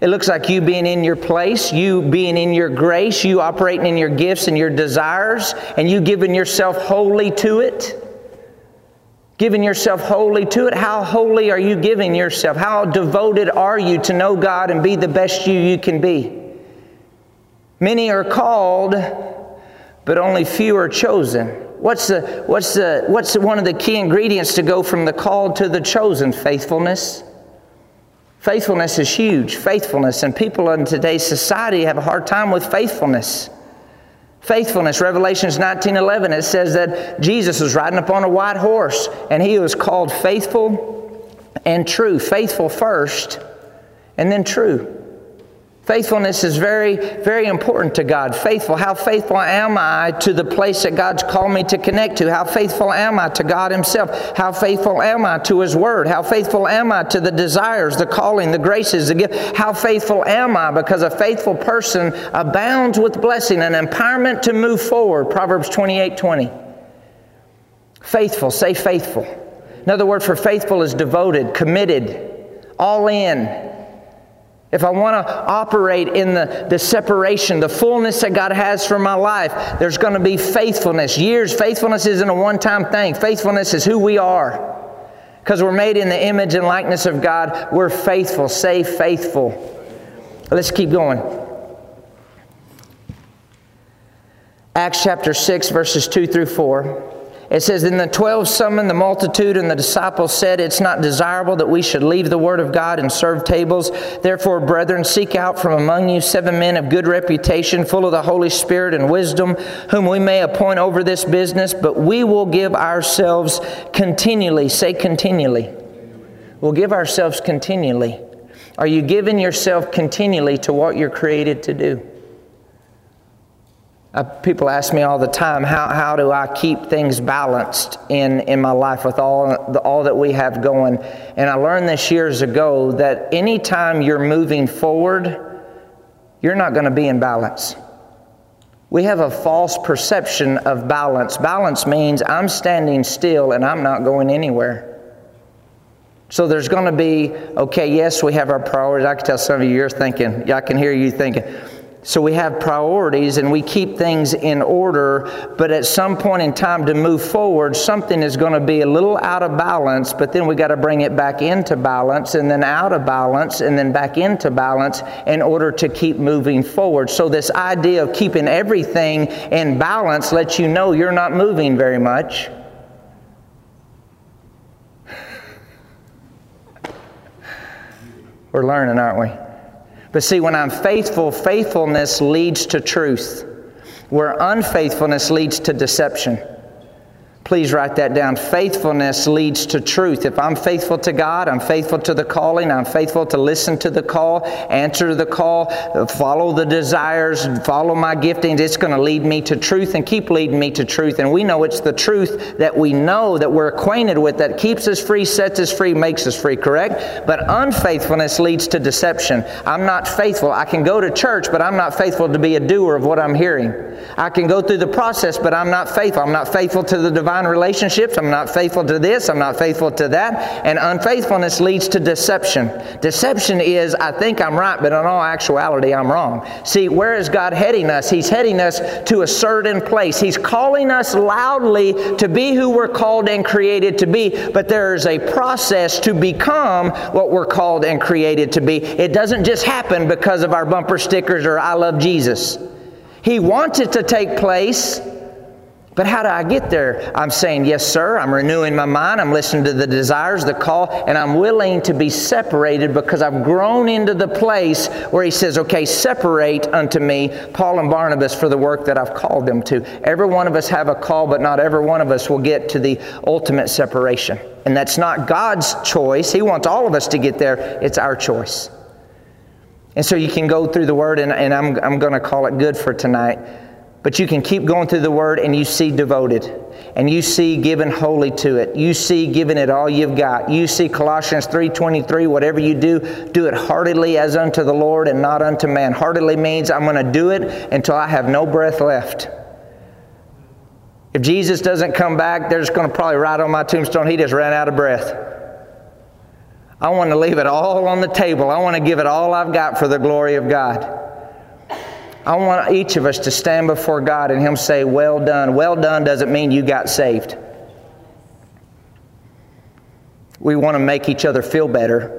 It looks like you being in your place, you being in your grace, you operating in your gifts and your desires, and you giving yourself wholly to it. Giving yourself wholly to it. How holy are you giving yourself? How devoted are you to know God and be the best you you can be? Many are called, but only few are chosen. What's, the, what's, the, what's one of the key ingredients to go from the called to the chosen? Faithfulness. Faithfulness is huge. Faithfulness. And people in today's society have a hard time with faithfulness. Faithfulness. Revelations 19:11 it says that Jesus was riding upon a white horse and he was called faithful and true. Faithful first and then true. Faithfulness is very, very important to God. Faithful. How faithful am I to the place that God's called me to connect to? How faithful am I to God Himself? How faithful am I to His Word? How faithful am I to the desires, the calling, the graces, the gift? How faithful am I? Because a faithful person abounds with blessing and empowerment to move forward. Proverbs 28 20. Faithful. Say faithful. Another word for faithful is devoted, committed, all in if I want to operate in the, the separation, the fullness that God has for my life, there's going to be faithfulness. Years, faithfulness isn't a one time thing. Faithfulness is who we are. Because we're made in the image and likeness of God, we're faithful. Say faithful. Let's keep going. Acts chapter 6, verses 2 through 4. It says, Then the twelve summoned the multitude, and the disciples said, It's not desirable that we should leave the word of God and serve tables. Therefore, brethren, seek out from among you seven men of good reputation, full of the Holy Spirit and wisdom, whom we may appoint over this business, but we will give ourselves continually. Say continually. We'll give ourselves continually. Are you giving yourself continually to what you're created to do? Uh, people ask me all the time, how, how do I keep things balanced in, in my life with all, the, all that we have going? And I learned this years ago that anytime you're moving forward, you're not going to be in balance. We have a false perception of balance. Balance means I'm standing still and I'm not going anywhere. So there's going to be, okay, yes, we have our priorities. I can tell some of you, you're thinking, yeah, I can hear you thinking, so we have priorities and we keep things in order, but at some point in time to move forward, something is going to be a little out of balance, but then we got to bring it back into balance and then out of balance and then back into balance in order to keep moving forward. So this idea of keeping everything in balance lets you know you're not moving very much. We're learning, aren't we? But see, when I'm faithful, faithfulness leads to truth, where unfaithfulness leads to deception. Please write that down. Faithfulness leads to truth. If I'm faithful to God, I'm faithful to the calling, I'm faithful to listen to the call, answer the call, follow the desires, follow my giftings, it's going to lead me to truth and keep leading me to truth. And we know it's the truth that we know, that we're acquainted with, that keeps us free, sets us free, makes us free, correct? But unfaithfulness leads to deception. I'm not faithful. I can go to church, but I'm not faithful to be a doer of what I'm hearing. I can go through the process, but I'm not faithful. I'm not faithful to the divine relationships. I'm not faithful to this. I'm not faithful to that. And unfaithfulness leads to deception. Deception is, I think I'm right, but in all actuality, I'm wrong. See, where is God heading us? He's heading us to a certain place. He's calling us loudly to be who we're called and created to be, but there is a process to become what we're called and created to be. It doesn't just happen because of our bumper stickers or I love Jesus. He wants it to take place. But how do I get there? I'm saying, Yes, sir. I'm renewing my mind. I'm listening to the desires, the call, and I'm willing to be separated because I've grown into the place where He says, Okay, separate unto me Paul and Barnabas for the work that I've called them to. Every one of us have a call, but not every one of us will get to the ultimate separation. And that's not God's choice. He wants all of us to get there, it's our choice. And so you can go through the Word, and, and I'm, I'm going to call it good for tonight. But you can keep going through the Word and you see devoted. And you see given wholly to it. You see giving it all you've got. You see Colossians 3.23, whatever you do, do it heartily as unto the Lord and not unto man. Heartily means I'm going to do it until I have no breath left. If Jesus doesn't come back, they're just going to probably write on my tombstone, he just ran out of breath. I want to leave it all on the table. I want to give it all I've got for the glory of God. I want each of us to stand before God and Him say, Well done. Well done doesn't mean you got saved. We want to make each other feel better.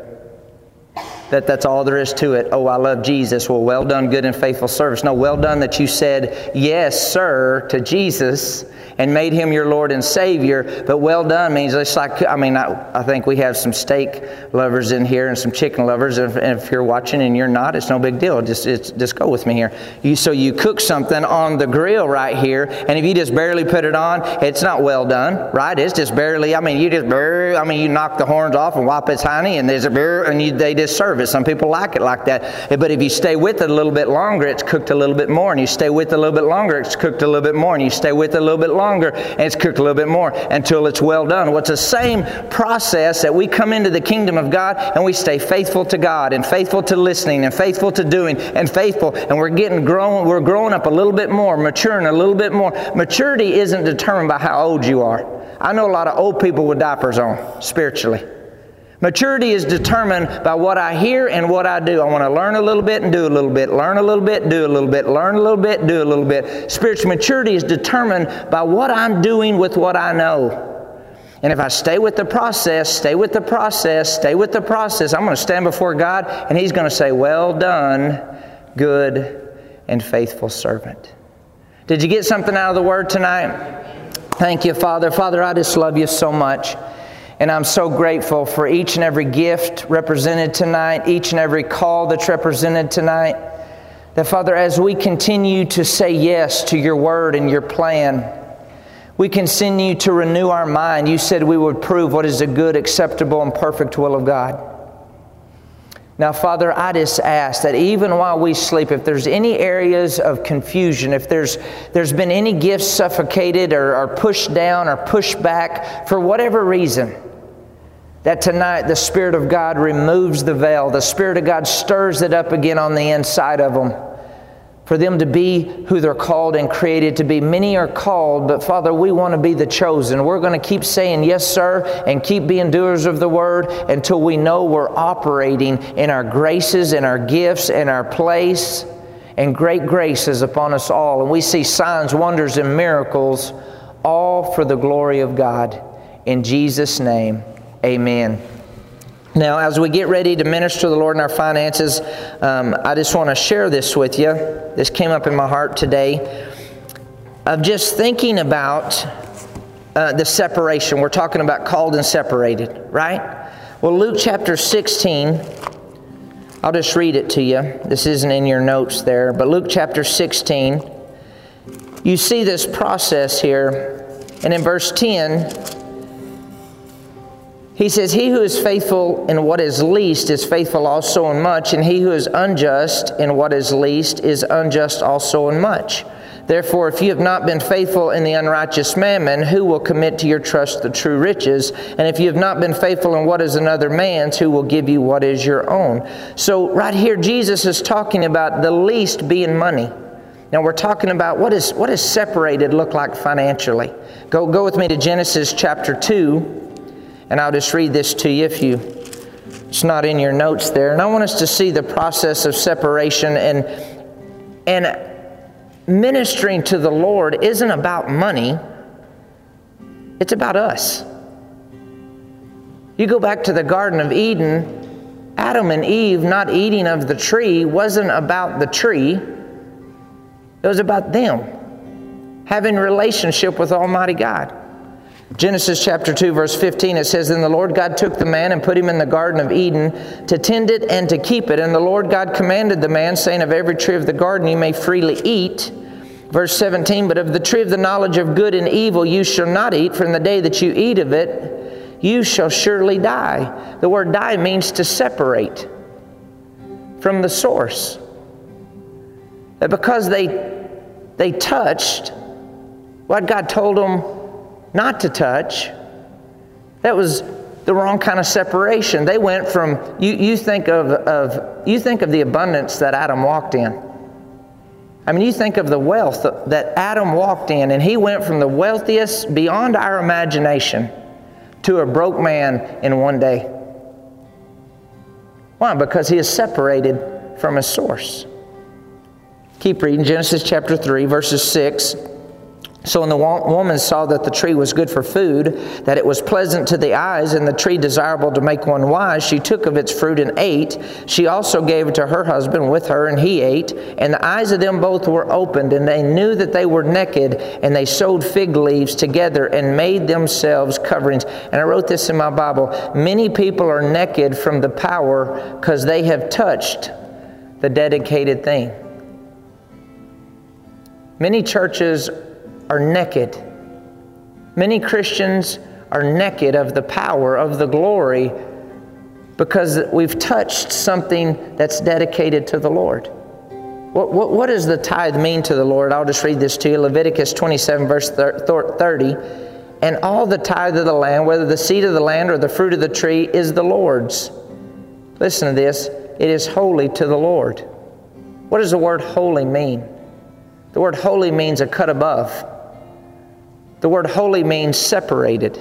That that's all there is to it. Oh, I love Jesus. Well, well done, good and faithful service. No, well done that you said yes, sir, to Jesus and made him your Lord and Savior. But well done means it's like, I mean, I, I think we have some steak lovers in here and some chicken lovers. If, if you're watching and you're not, it's no big deal. Just, just go with me here. You, so you cook something on the grill right here, and if you just barely put it on, it's not well done, right? It's just barely, I mean, you just I mean, you knock the horns off and wipe its honey, and there's a beer, and you, they just serve it. Some people like it like that. But if you stay with it a little bit longer, it's cooked a little bit more, and you stay with it a little bit longer, it's cooked a little bit more, and you stay with it a little bit longer, and it's cooked a little bit more until it's well done. Well, it's the same process that we come into the kingdom of God and we stay faithful to God and faithful to listening and faithful to doing and faithful, and we're getting grown, we're growing up a little bit more, maturing a little bit more. Maturity isn't determined by how old you are. I know a lot of old people with diapers on spiritually. Maturity is determined by what I hear and what I do. I want to learn a little bit and do a little bit, learn a little bit, do a little bit, learn a little bit, do a little bit. Spiritual maturity is determined by what I'm doing with what I know. And if I stay with the process, stay with the process, stay with the process, I'm going to stand before God and He's going to say, Well done, good and faithful servant. Did you get something out of the Word tonight? Thank you, Father. Father, I just love you so much. And I'm so grateful for each and every gift represented tonight, each and every call that's represented tonight. That, Father, as we continue to say yes to your word and your plan, we continue to renew our mind. You said we would prove what is a good, acceptable, and perfect will of God. Now, Father, I just ask that even while we sleep, if there's any areas of confusion, if there's, there's been any gifts suffocated or, or pushed down or pushed back for whatever reason, that tonight the Spirit of God removes the veil. The Spirit of God stirs it up again on the inside of them. For them to be who they're called and created to be. Many are called, but Father, we want to be the chosen. We're going to keep saying yes, sir, and keep being doers of the word until we know we're operating in our graces and our gifts and our place. And great grace is upon us all. And we see signs, wonders, and miracles, all for the glory of God. In Jesus' name. Amen. Now, as we get ready to minister to the Lord in our finances, um, I just want to share this with you. This came up in my heart today of just thinking about uh, the separation. We're talking about called and separated, right? Well, Luke chapter 16, I'll just read it to you. This isn't in your notes there, but Luke chapter 16, you see this process here. And in verse 10, he says, He who is faithful in what is least is faithful also in much, and he who is unjust in what is least is unjust also in much. Therefore, if you have not been faithful in the unrighteous mammon, who will commit to your trust the true riches? And if you have not been faithful in what is another man's, who will give you what is your own? So, right here, Jesus is talking about the least being money. Now, we're talking about what is, what does separated look like financially? Go, go with me to Genesis chapter 2. And I'll just read this to you if you it's not in your notes there. And I want us to see the process of separation and and ministering to the Lord isn't about money. It's about us. You go back to the Garden of Eden, Adam and Eve not eating of the tree wasn't about the tree. It was about them having relationship with Almighty God. Genesis chapter 2, verse 15, it says, Then the Lord God took the man and put him in the Garden of Eden to tend it and to keep it. And the Lord God commanded the man, saying, Of every tree of the garden you may freely eat. Verse 17, But of the tree of the knowledge of good and evil you shall not eat, from the day that you eat of it, you shall surely die. The word die means to separate from the source. That because they, they touched what God told them not to touch. That was the wrong kind of separation. They went from you, you think of, of you think of the abundance that Adam walked in. I mean, you think of the wealth that Adam walked in, and he went from the wealthiest beyond our imagination to a broke man in one day. Why? Because he is separated from his source. Keep reading Genesis chapter 3, verses 6 So when the woman saw that the tree was good for food, that it was pleasant to the eyes, and the tree desirable to make one wise, she took of its fruit and ate. She also gave it to her husband with her, and he ate. And the eyes of them both were opened, and they knew that they were naked, and they sewed fig leaves together and made themselves coverings. And I wrote this in my Bible Many people are naked from the power because they have touched the dedicated thing. Many churches are naked. Many Christians are naked of the power, of the glory, because we've touched something that's dedicated to the Lord. What, what, what, does the tithe mean to the Lord? I'll just read this to you Leviticus 27, verse 30. And all the tithe of the land, whether the seed of the land or the fruit of the tree, is the Lord's. Listen to this it is holy to the Lord. What does the word holy mean? The word holy means a cut above. The word holy means separated.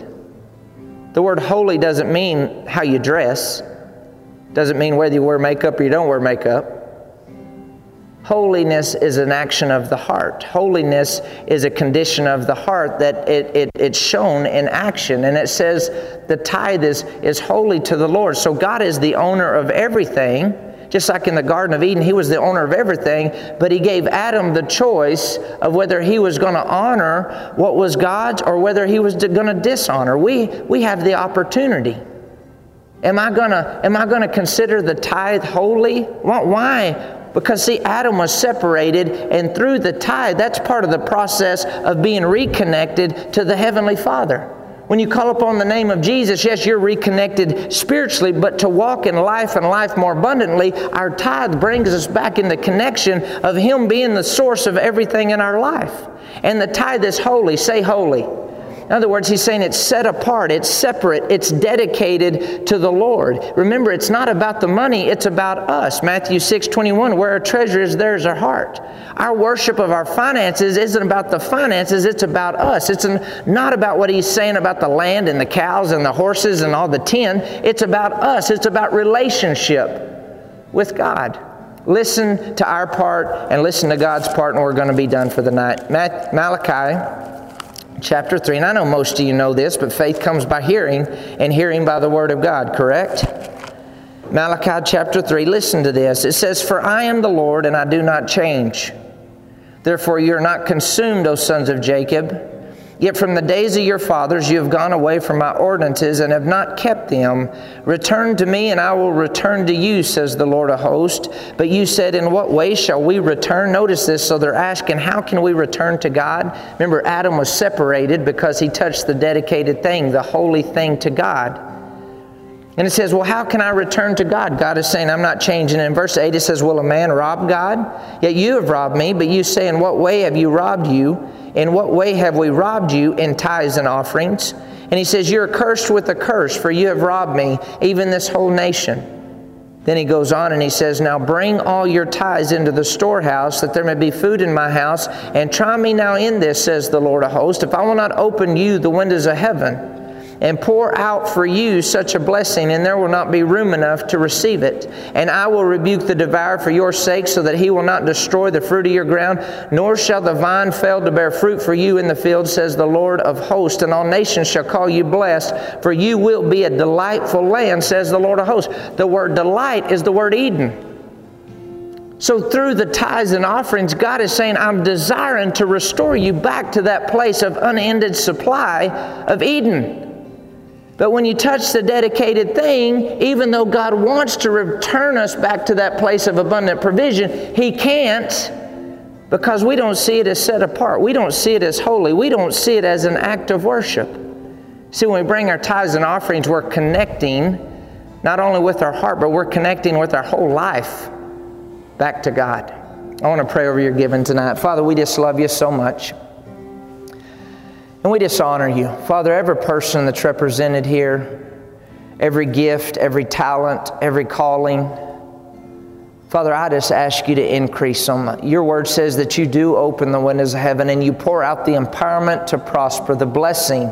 The word holy doesn't mean how you dress, doesn't mean whether you wear makeup or you don't wear makeup. Holiness is an action of the heart. Holiness is a condition of the heart that it, it, it's shown in action. And it says the tithe is, is holy to the Lord. So God is the owner of everything. Just like in the Garden of Eden, he was the owner of everything, but he gave Adam the choice of whether he was going to honor what was God's or whether he was going to dishonor. We, we have the opportunity. Am I to am I to consider the tithe holy? Why? Because, see, Adam was separated, and through the tithe, that's part of the process of being reconnected to the Heavenly Father. When you call upon the name of Jesus, yes, you're reconnected spiritually, but to walk in life and life more abundantly, our tithe brings us back in the connection of Him being the source of everything in our life. And the tithe is holy. Say holy. In other words, he's saying it's set apart, it's separate, it's dedicated to the Lord. Remember, it's not about the money, it's about us. Matthew 6 21, where our treasure is, there is our heart. Our worship of our finances isn't about the finances, it's about us. It's not about what he's saying about the land and the cows and the horses and all the tin. It's about us, it's about relationship with God. Listen to our part and listen to God's part, and we're going to be done for the night. Malachi chapter 3. And I know most of you know this, but faith comes by hearing, and hearing by the Word of God, correct? Malachi chapter 3, listen to this. It says, For I am the Lord, and I do not change. Therefore, you are not consumed, O sons of Jacob. Yet from the days of your fathers you have gone away from my ordinances and have not kept them. Return to me, and I will return to you, says the Lord of hosts. But you said, In what way shall we return? Notice this. So they're asking, How can we return to God? Remember, Adam was separated because he touched the dedicated thing, the holy thing to God. And it says, Well, how can I return to God? God is saying, I'm not changing. In verse 8, it says, Will a man rob God? Yet you have robbed me, but you say, In what way have you robbed you? In what way have we robbed you in tithes and offerings? And he says, You're cursed with a curse, for you have robbed me, even this whole nation. Then he goes on and he says, Now bring all your tithes into the storehouse, that there may be food in my house, and try me now in this, says the Lord of hosts, if I will not open you the windows of heaven and pour out for you such a blessing, and there will not be room enough to receive it. And I will rebuke the devourer for your sake, so that he will not destroy the fruit of your ground, nor shall the vine fail to bear fruit for you in the field, says the Lord of hosts. And all nations shall call you blessed, for you will be a delightful land, says the Lord of hosts. The word delight is the word Eden. So, through the tithes and offerings, God is saying, I'm desiring to restore you back to that place of unended supply of Eden. But when you touch the dedicated thing, even though God wants to return us back to that place of abundant provision, He can't because we don't see it as set apart. We don't see it as holy. We don't see it as an act of worship. See, when we bring our tithes and offerings, we're connecting not only with our heart, but we're connecting with our whole life back to God. I want to pray over your giving tonight. Father, we just love you so much. And we just honor you. Father, every person that's represented here, every gift, every talent, every calling, Father, I just ask you to increase them. Your word says that you do open the windows of heaven and you pour out the empowerment to prosper, the blessing,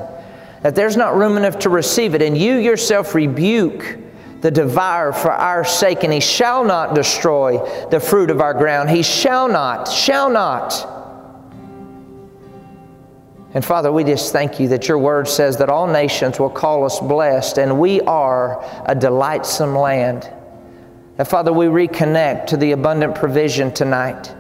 that there's not room enough to receive it. And you yourself rebuke the devourer for our sake, and he shall not destroy the fruit of our ground. He shall not, shall not And Father, we just thank you that your word says that all nations will call us blessed, and we are a delightsome land. That, Father, we reconnect to the abundant provision tonight.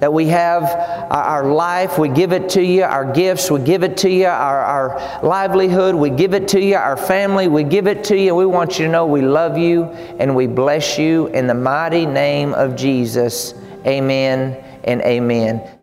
That we have our life, we give it to you, our gifts, we give it to you, our, our livelihood, we give it to you, our family, we give it to you. We want you to know we love you and we bless you in the mighty name of Jesus. Amen and amen.